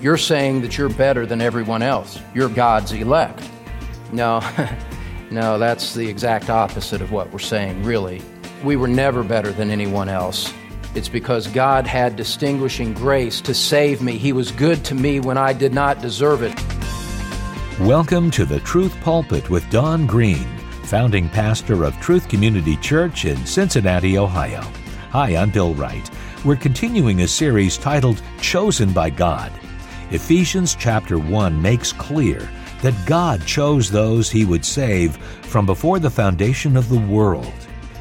you're saying that you're better than everyone else. You're God's elect. No, no, that's the exact opposite of what we're saying, really. We were never better than anyone else. It's because God had distinguishing grace to save me. He was good to me when I did not deserve it. Welcome to the Truth Pulpit with Don Green, founding pastor of Truth Community Church in Cincinnati, Ohio. Hi, I'm Bill Wright. We're continuing a series titled Chosen by God. Ephesians chapter 1 makes clear that God chose those he would save from before the foundation of the world.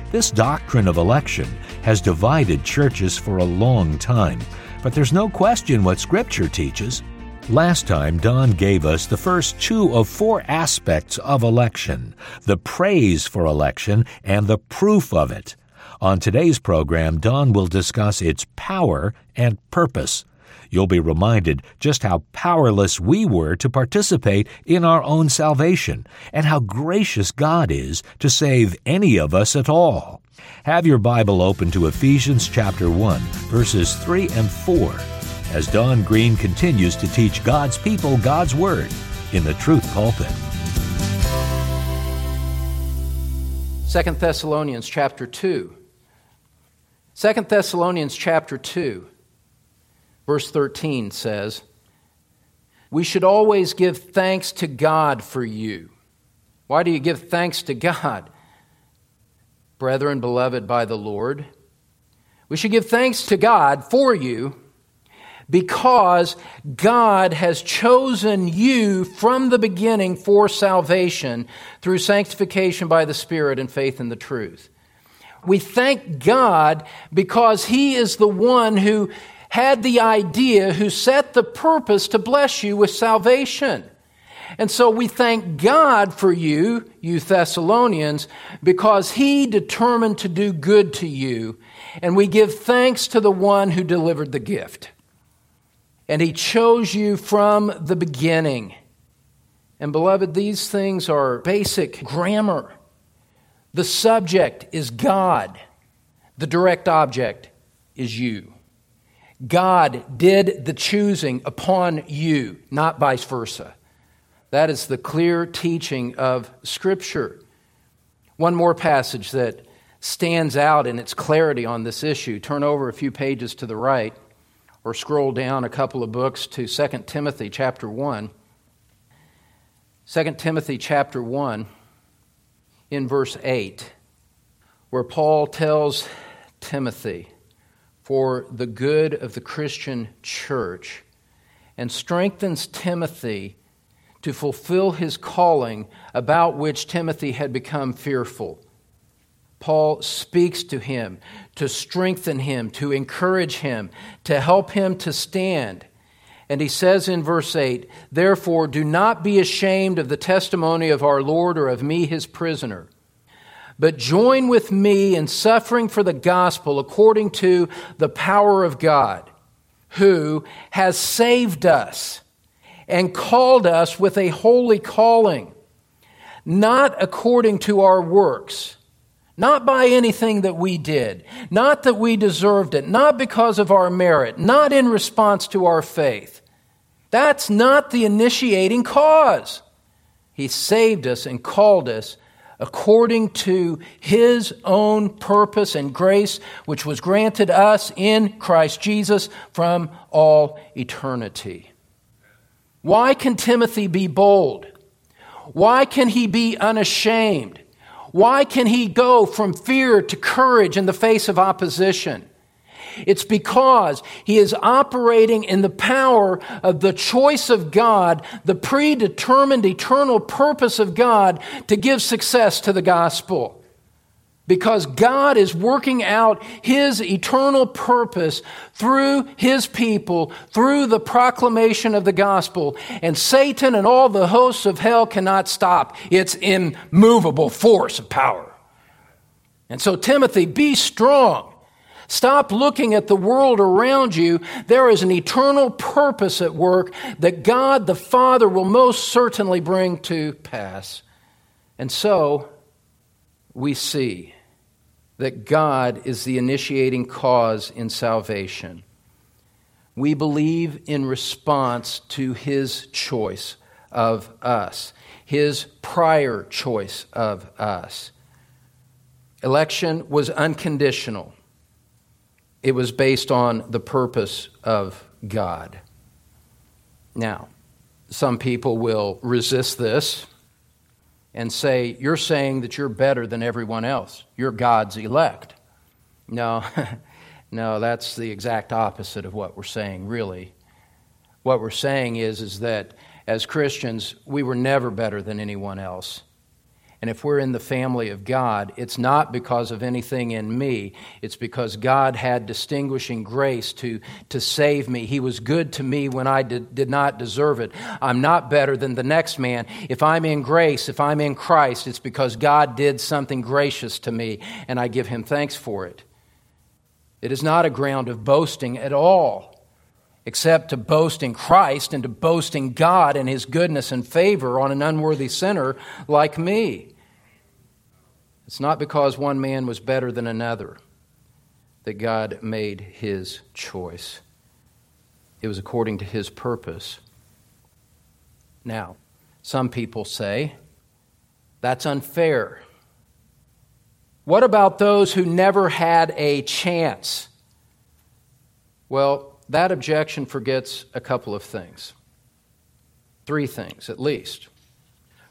This doctrine of election has divided churches for a long time, but there's no question what Scripture teaches. Last time, Don gave us the first two of four aspects of election the praise for election and the proof of it. On today's program, Don will discuss its power and purpose. You'll be reminded just how powerless we were to participate in our own salvation and how gracious God is to save any of us at all. Have your Bible open to Ephesians chapter 1, verses 3 and 4, as Don Green continues to teach God's people God's Word in the Truth Pulpit. 2 Thessalonians chapter 2. 2 Thessalonians chapter 2 Verse 13 says, We should always give thanks to God for you. Why do you give thanks to God? Brethren, beloved by the Lord, we should give thanks to God for you because God has chosen you from the beginning for salvation through sanctification by the Spirit and faith in the truth. We thank God because He is the one who had the idea, who set the purpose to bless you with salvation. And so we thank God for you, you Thessalonians, because He determined to do good to you. And we give thanks to the one who delivered the gift. And He chose you from the beginning. And beloved, these things are basic grammar. The subject is God, the direct object is you. God did the choosing upon you, not vice versa. That is the clear teaching of Scripture. One more passage that stands out in its clarity on this issue. Turn over a few pages to the right or scroll down a couple of books to 2 Timothy chapter 1. 2 Timothy chapter 1 in verse 8 where Paul tells Timothy for the good of the Christian church and strengthens Timothy to fulfill his calling about which Timothy had become fearful. Paul speaks to him to strengthen him, to encourage him, to help him to stand. And he says in verse 8, Therefore, do not be ashamed of the testimony of our Lord or of me, his prisoner but join with me in suffering for the gospel according to the power of God, who has saved us and called us with a holy calling, not according to our works, not by anything that we did, not that we deserved it, not because of our merit, not in response to our faith. That's not the initiating cause. He saved us and called us according to his own purpose and grace, which was granted us in Christ Jesus from all eternity. Why can Timothy be bold? Why can he be unashamed? Why can he go from fear to courage in the face of opposition? It's because he is operating in the power of the choice of God, the predetermined eternal purpose of God to give success to the gospel. Because God is working out His eternal purpose through His people, through the proclamation of the gospel. And Satan and all the hosts of hell cannot stop its immovable force of power. And so, Timothy, be strong. Stop looking at the world around you. There is an eternal purpose at work that God the Father will most certainly bring to pass. And so we see that God is the initiating cause in salvation. we believe in response to his choice of us, his prior choice of us. Election was unconditional, it was based on the purpose of God. Now, some people will resist this and say, You're saying that you're better than everyone else. You're God's elect. No, no, that's the exact opposite of what we're saying, really. What we're saying is, is that as Christians, we were never better than anyone else. And if we're in the family of God, it's not because of anything in me. It's because God had distinguishing grace to, to save me. He was good to me when I did, did not deserve it. I'm not better than the next man. If I'm in grace, if I'm in Christ, it's because God did something gracious to me, and I give him thanks for it. It is not a ground of boasting at all except to boast in Christ and to boast in God and His goodness and favor on an unworthy sinner like me. It's not because one man was better than another that God made His choice, it was according to His purpose. Now, some people say that's unfair. What about those who never had a chance? Well, that objection forgets a couple of things. Three things, at least.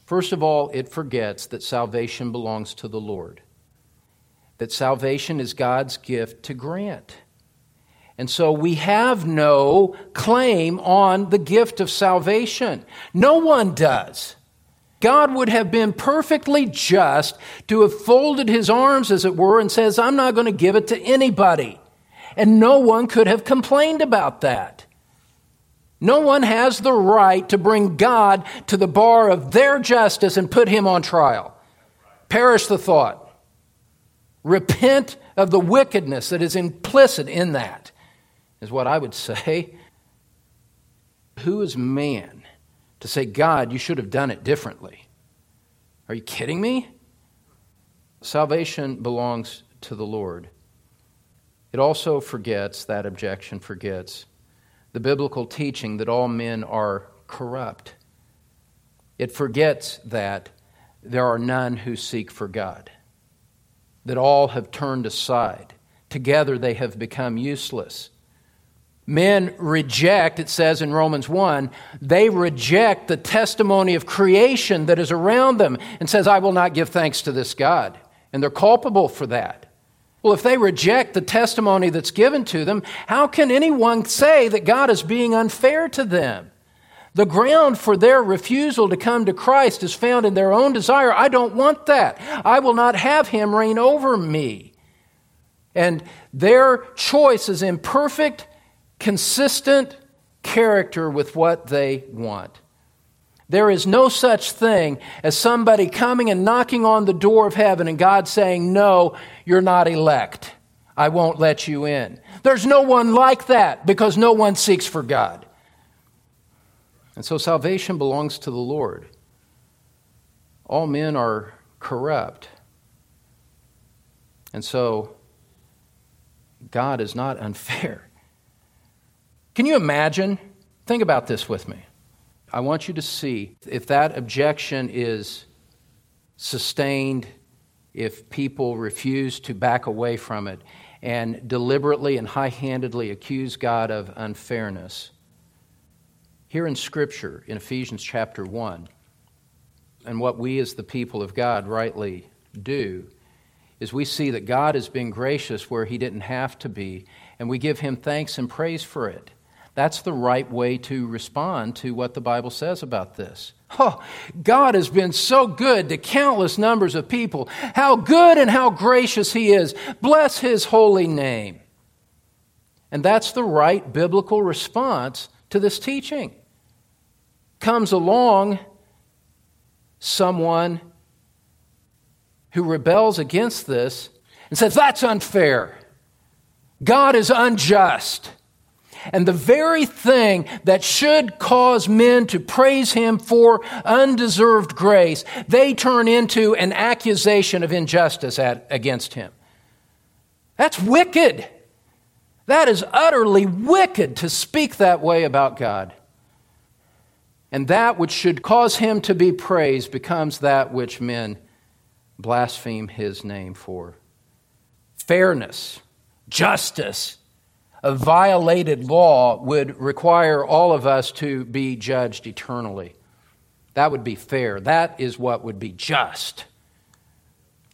First of all, it forgets that salvation belongs to the Lord, that salvation is God's gift to grant. And so we have no claim on the gift of salvation. No one does. God would have been perfectly just to have folded his arms, as it were, and says, I'm not going to give it to anybody. And no one could have complained about that. No one has the right to bring God to the bar of their justice and put him on trial. Perish the thought. Repent of the wickedness that is implicit in that, is what I would say. Who is man to say, God, you should have done it differently? Are you kidding me? Salvation belongs to the Lord. It also forgets, that objection forgets, the biblical teaching that all men are corrupt. It forgets that there are none who seek for God, that all have turned aside. Together they have become useless. Men reject, it says in Romans 1, they reject the testimony of creation that is around them and says, I will not give thanks to this God. And they're culpable for that. Well, if they reject the testimony that's given to them, how can anyone say that God is being unfair to them? The ground for their refusal to come to Christ is found in their own desire. I don't want that. I will not have him reign over me. And their choice is in perfect, consistent character with what they want. There is no such thing as somebody coming and knocking on the door of heaven and God saying, No, you're not elect. I won't let you in. There's no one like that because no one seeks for God. And so salvation belongs to the Lord. All men are corrupt. And so God is not unfair. Can you imagine? Think about this with me. I want you to see if that objection is sustained, if people refuse to back away from it and deliberately and high handedly accuse God of unfairness. Here in Scripture, in Ephesians chapter 1, and what we as the people of God rightly do, is we see that God has been gracious where He didn't have to be, and we give Him thanks and praise for it. That's the right way to respond to what the Bible says about this. Oh, God has been so good to countless numbers of people. How good and how gracious He is. Bless His holy name. And that's the right biblical response to this teaching. Comes along someone who rebels against this and says, That's unfair. God is unjust. And the very thing that should cause men to praise him for undeserved grace, they turn into an accusation of injustice at, against him. That's wicked. That is utterly wicked to speak that way about God. And that which should cause him to be praised becomes that which men blaspheme his name for. Fairness, justice, a violated law would require all of us to be judged eternally. That would be fair. That is what would be just.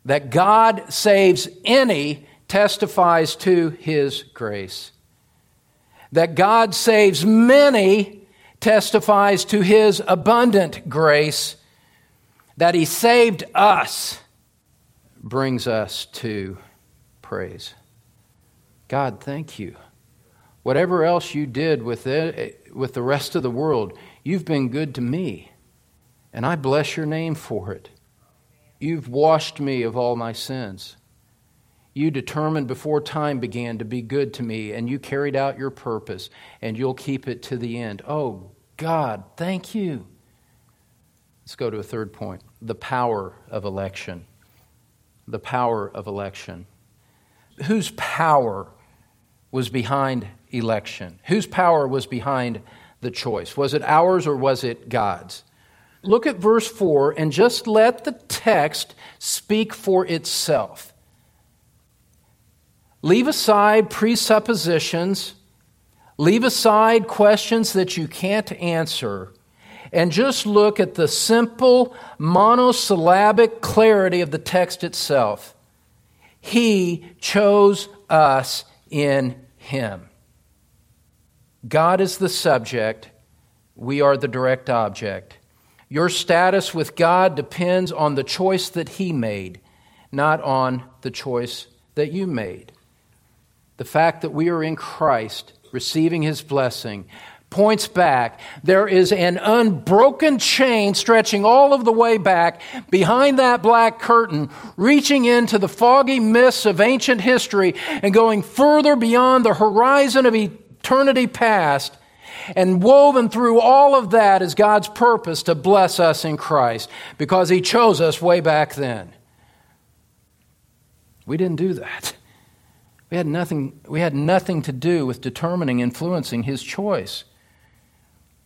That God saves any testifies to his grace. That God saves many testifies to his abundant grace. That he saved us brings us to praise. God, thank you. Whatever else you did with, it, with the rest of the world, you've been good to me. And I bless your name for it. You've washed me of all my sins. You determined before time began to be good to me, and you carried out your purpose, and you'll keep it to the end. Oh, God, thank you. Let's go to a third point the power of election. The power of election. Whose power was behind election? Whose power was behind the choice? Was it ours or was it God's? Look at verse 4 and just let the text speak for itself. Leave aside presuppositions, leave aside questions that you can't answer, and just look at the simple monosyllabic clarity of the text itself. He chose us in Him. God is the subject, we are the direct object. Your status with God depends on the choice that He made, not on the choice that you made. The fact that we are in Christ, receiving His blessing, points back. There is an unbroken chain stretching all of the way back behind that black curtain, reaching into the foggy mists of ancient history and going further beyond the horizon of eternity past and woven through all of that is God's purpose to bless us in Christ because He chose us way back then. We didn't do that. We had nothing, we had nothing to do with determining, influencing His choice.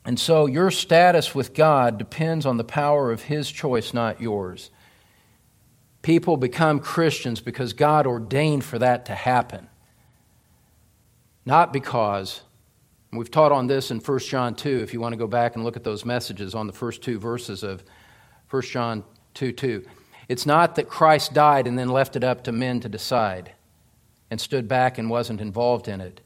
And so your status with God depends on the power of His choice, not yours. People become Christians because God ordained for that to happen, not because We've taught on this in 1 John 2, if you want to go back and look at those messages on the first two verses of 1 John 2 2. It's not that Christ died and then left it up to men to decide and stood back and wasn't involved in it.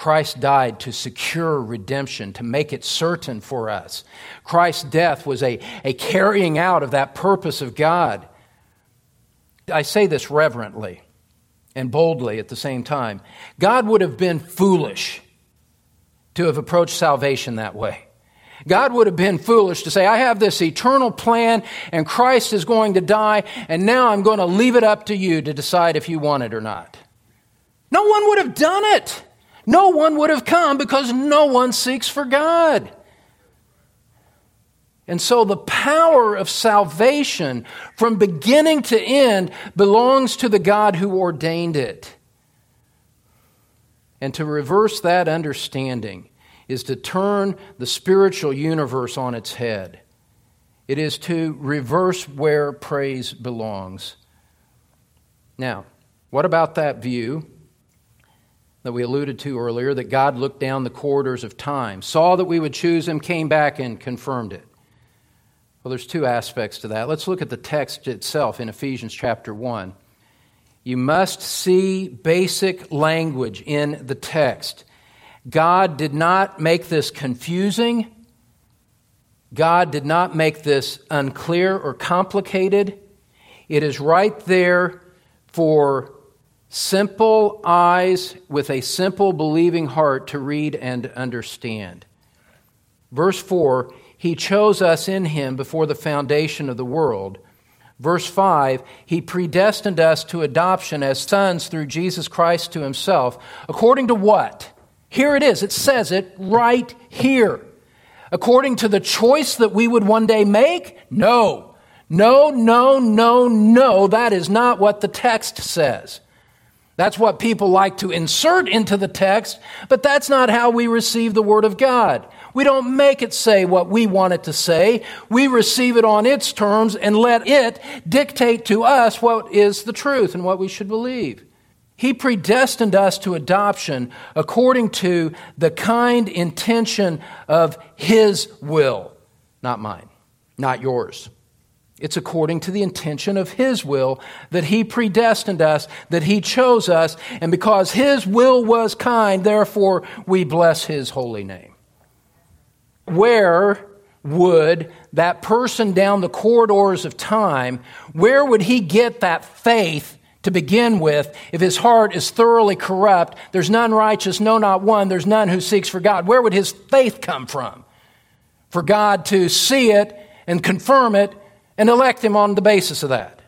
Christ died to secure redemption, to make it certain for us. Christ's death was a, a carrying out of that purpose of God. I say this reverently and boldly at the same time. God would have been foolish to have approached salvation that way. God would have been foolish to say, I have this eternal plan and Christ is going to die, and now I'm going to leave it up to you to decide if you want it or not. No one would have done it. No one would have come because no one seeks for God. And so the power of salvation from beginning to end belongs to the God who ordained it. And to reverse that understanding is to turn the spiritual universe on its head. It is to reverse where praise belongs. Now, what about that view that we alluded to earlier that God looked down the corridors of time, saw that we would choose Him, came back and confirmed it? Well, there's two aspects to that. Let's look at the text itself in Ephesians chapter 1. You must see basic language in the text. God did not make this confusing. God did not make this unclear or complicated. It is right there for simple eyes with a simple believing heart to read and understand. Verse 4 He chose us in Him before the foundation of the world Verse 5 He predestined us to adoption as sons through Jesus Christ to Himself, according to what? Here it is. It says it right here. According to the choice that we would one day make? No. No, no, no, no. That is not what the text says. That's what people like to insert into the text, but that's not how we receive the Word of God. We don't make it say what we want it to say. We receive it on its terms and let it dictate to us what is the truth and what we should believe. He predestined us to adoption according to the kind intention of His will, not mine, not yours. It's according to the intention of His will that He predestined us, that He chose us, and because His will was kind, therefore we bless His holy name. Where would that person down the corridors of time, where would he get that faith to begin with if his heart is thoroughly corrupt? There's none righteous, no, not one. There's none who seeks for God. Where would his faith come from? For God to see it and confirm it and elect him on the basis of that.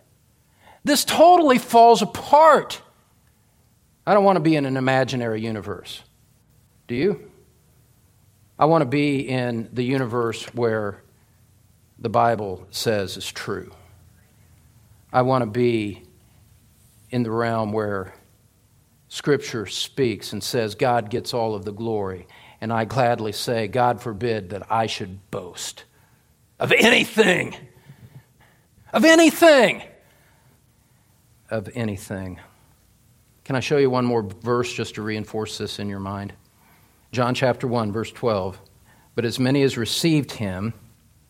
This totally falls apart. I don't want to be in an imaginary universe. Do you? I want to be in the universe where the Bible says is true. I want to be in the realm where Scripture speaks and says God gets all of the glory. And I gladly say, God forbid that I should boast of anything of anything. Of anything. Can I show you one more verse just to reinforce this in your mind? John chapter 1, verse 12. But as many as received him,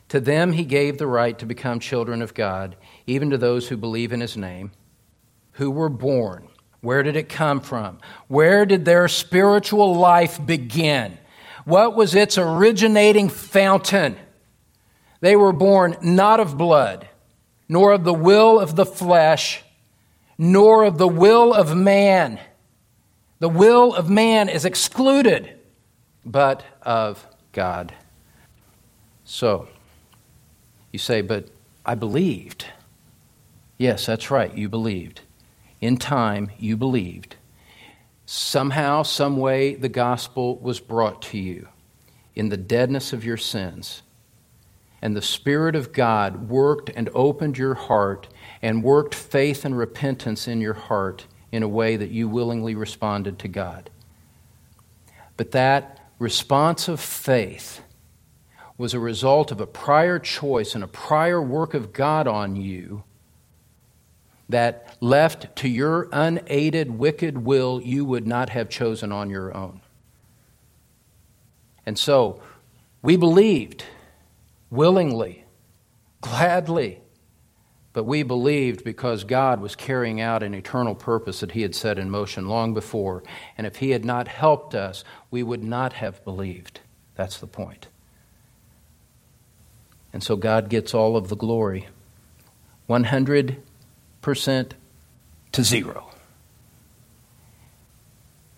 to them he gave the right to become children of God, even to those who believe in his name, who were born. Where did it come from? Where did their spiritual life begin? What was its originating fountain? They were born not of blood, nor of the will of the flesh, nor of the will of man. The will of man is excluded, but of God. So, you say, but I believed. Yes, that's right, you believed. In time, you believed. Somehow, some way, the gospel was brought to you in the deadness of your sins and the Spirit of God worked and opened your heart and worked faith and repentance in your heart in a way that you willingly responded to God. But that response of faith was a result of a prior choice and a prior work of God on you that left to your unaided, wicked will, you would not have chosen on your own. And so, we believed willingly, gladly. But we believed because God was carrying out an eternal purpose that He had set in motion long before. And if He had not helped us, we would not have believed. That's the point. And so God gets all of the glory 100% to zero.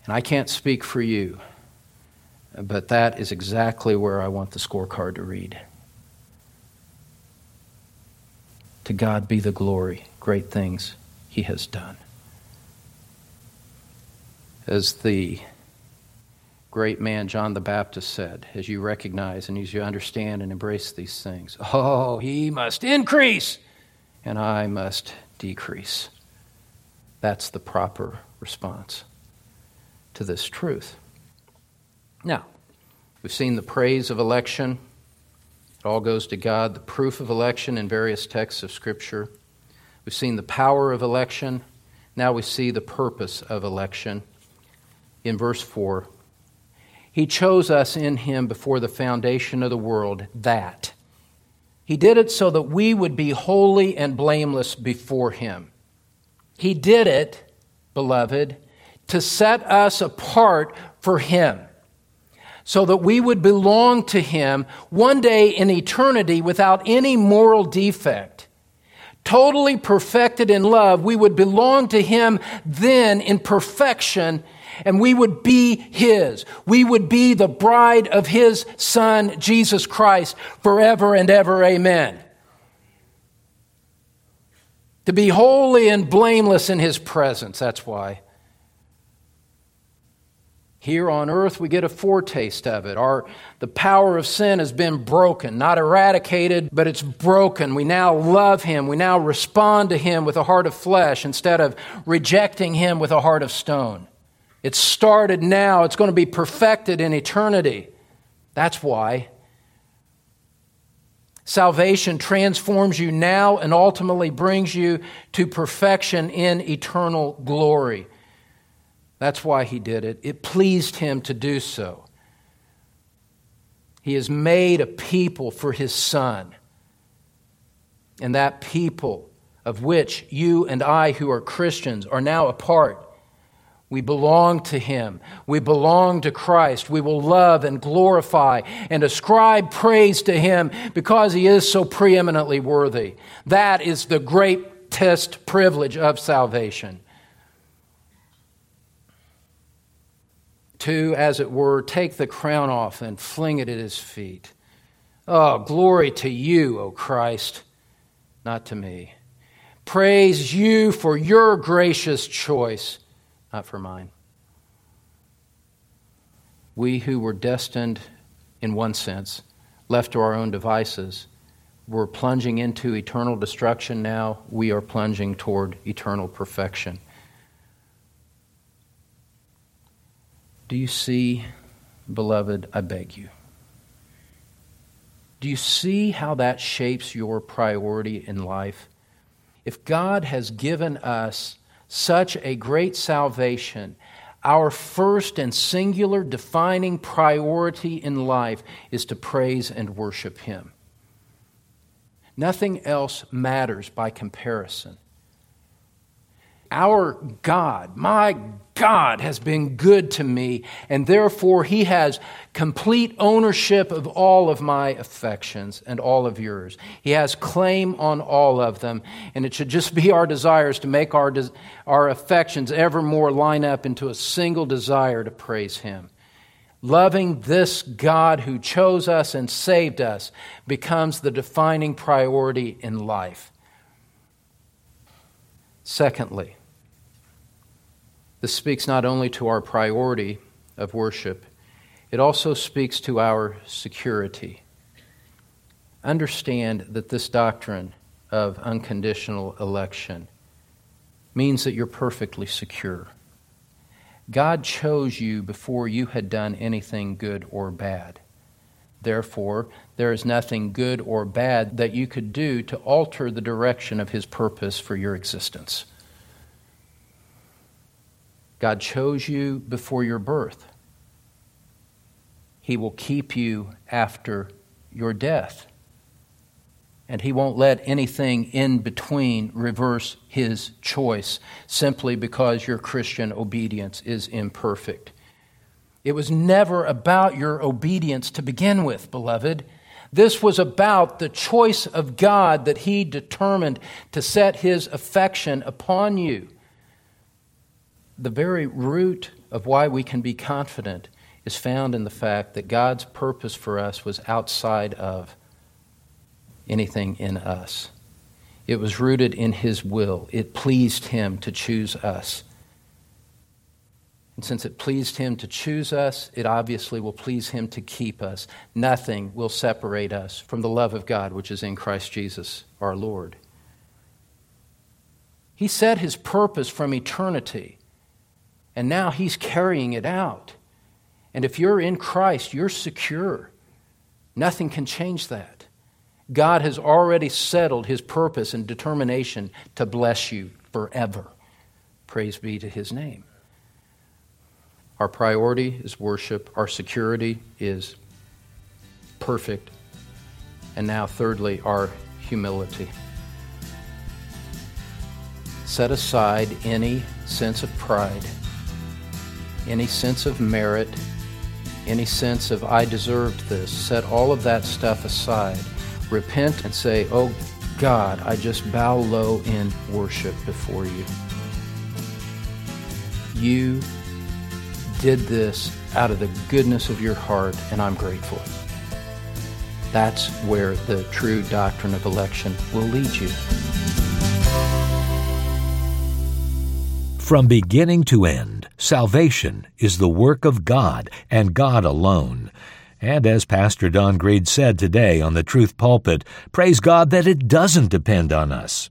And I can't speak for you, but that is exactly where I want the scorecard to read. To God be the glory, great things he has done. As the great man John the Baptist said, as you recognize and as you understand and embrace these things, oh, he must increase and I must decrease. That's the proper response to this truth. Now, we've seen the praise of election. It all goes to God. The proof of election in various texts of Scripture. We've seen the power of election. Now we see the purpose of election in verse 4. He chose us in Him before the foundation of the world, that. He did it so that we would be holy and blameless before Him. He did it, beloved, to set us apart for Him so that we would belong to Him one day in eternity without any moral defect. Totally perfected in love, we would belong to Him then in perfection, and we would be His. We would be the bride of His Son, Jesus Christ, forever and ever. Amen. To be holy and blameless in His presence, that's why. Here on earth, we get a foretaste of it. Our, the power of sin has been broken, not eradicated, but it's broken. We now love Him. We now respond to Him with a heart of flesh instead of rejecting Him with a heart of stone. It's started now, it's going to be perfected in eternity. That's why. Salvation transforms you now and ultimately brings you to perfection in eternal glory. That's why he did it. It pleased him to do so. He has made a people for his son. And that people, of which you and I, who are Christians, are now a part, we belong to Him. We belong to Christ. We will love and glorify and ascribe praise to Him because He is so preeminently worthy. That is the greatest privilege of salvation. To, as it were, take the crown off and fling it at His feet. Oh, glory to you, O Christ, not to me. Praise you for your gracious choice not for mine. We who were destined, in one sense, left to our own devices, were plunging into eternal destruction. Now we are plunging toward eternal perfection. Do you see, beloved, I beg you? Do you see how that shapes your priority in life? If God has given us such a great salvation, our first and singular defining priority in life is to praise and worship Him. Nothing else matters by comparison. Our God, my God, has been good to me, and therefore He has complete ownership of all of my affections and all of yours. He has claim on all of them, and it should just be our desires to make our, our affections ever more line up into a single desire to praise Him. Loving this God who chose us and saved us becomes the defining priority in life. Secondly, this speaks not only to our priority of worship, it also speaks to our security. Understand that this doctrine of unconditional election means that you're perfectly secure. God chose you before you had done anything good or bad. Therefore, there is nothing good or bad that you could do to alter the direction of His purpose for your existence. God chose you before your birth. He will keep you after your death. And He won't let anything in between reverse His choice simply because your Christian obedience is imperfect. It was never about your obedience to begin with, beloved. This was about the choice of God that He determined to set His affection upon you the very root of why we can be confident is found in the fact that God's purpose for us was outside of anything in us. It was rooted in His will. It pleased Him to choose us. And since it pleased Him to choose us, it obviously will please Him to keep us. Nothing will separate us from the love of God which is in Christ Jesus our Lord. He set His purpose from eternity and now he's carrying it out. And if you're in Christ, you're secure. Nothing can change that. God has already settled his purpose and determination to bless you forever. Praise be to his name. Our priority is worship, our security is perfect. And now, thirdly, our humility. Set aside any sense of pride any sense of merit, any sense of I deserved this. Set all of that stuff aside. Repent and say, Oh God, I just bow low in worship before you. You did this out of the goodness of your heart, and I'm grateful. That's where the true doctrine of election will lead you. From beginning to end, salvation is the work of God and God alone. And as Pastor Don Green said today on the Truth Pulpit, praise God that it doesn't depend on us.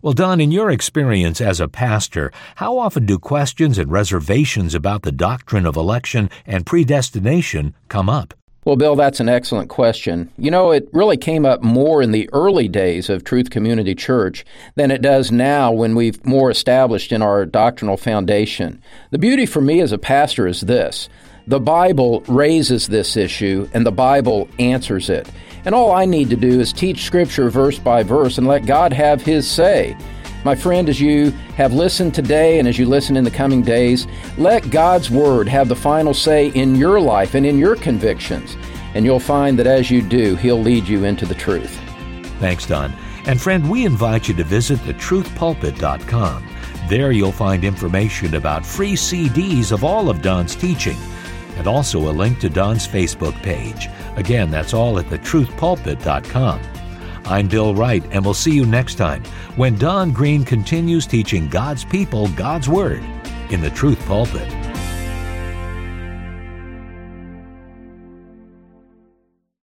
Well, Don, in your experience as a pastor, how often do questions and reservations about the doctrine of election and predestination come up? Well, Bill, that's an excellent question. You know, it really came up more in the early days of Truth Community Church than it does now when we've more established in our doctrinal foundation. The beauty for me as a pastor is this the Bible raises this issue and the Bible answers it. And all I need to do is teach Scripture verse by verse and let God have His say. My friend, as you have listened today and as you listen in the coming days, let God's Word have the final say in your life and in your convictions. And you'll find that as you do, He'll lead you into the truth. Thanks, Don. And friend, we invite you to visit thetruthpulpit.com. There you'll find information about free CDs of all of Don's teaching and also a link to Don's Facebook page. Again, that's all at thetruthpulpit.com. I'm Bill Wright, and we'll see you next time when Don Green continues teaching God's people God's Word in the Truth Pulpit.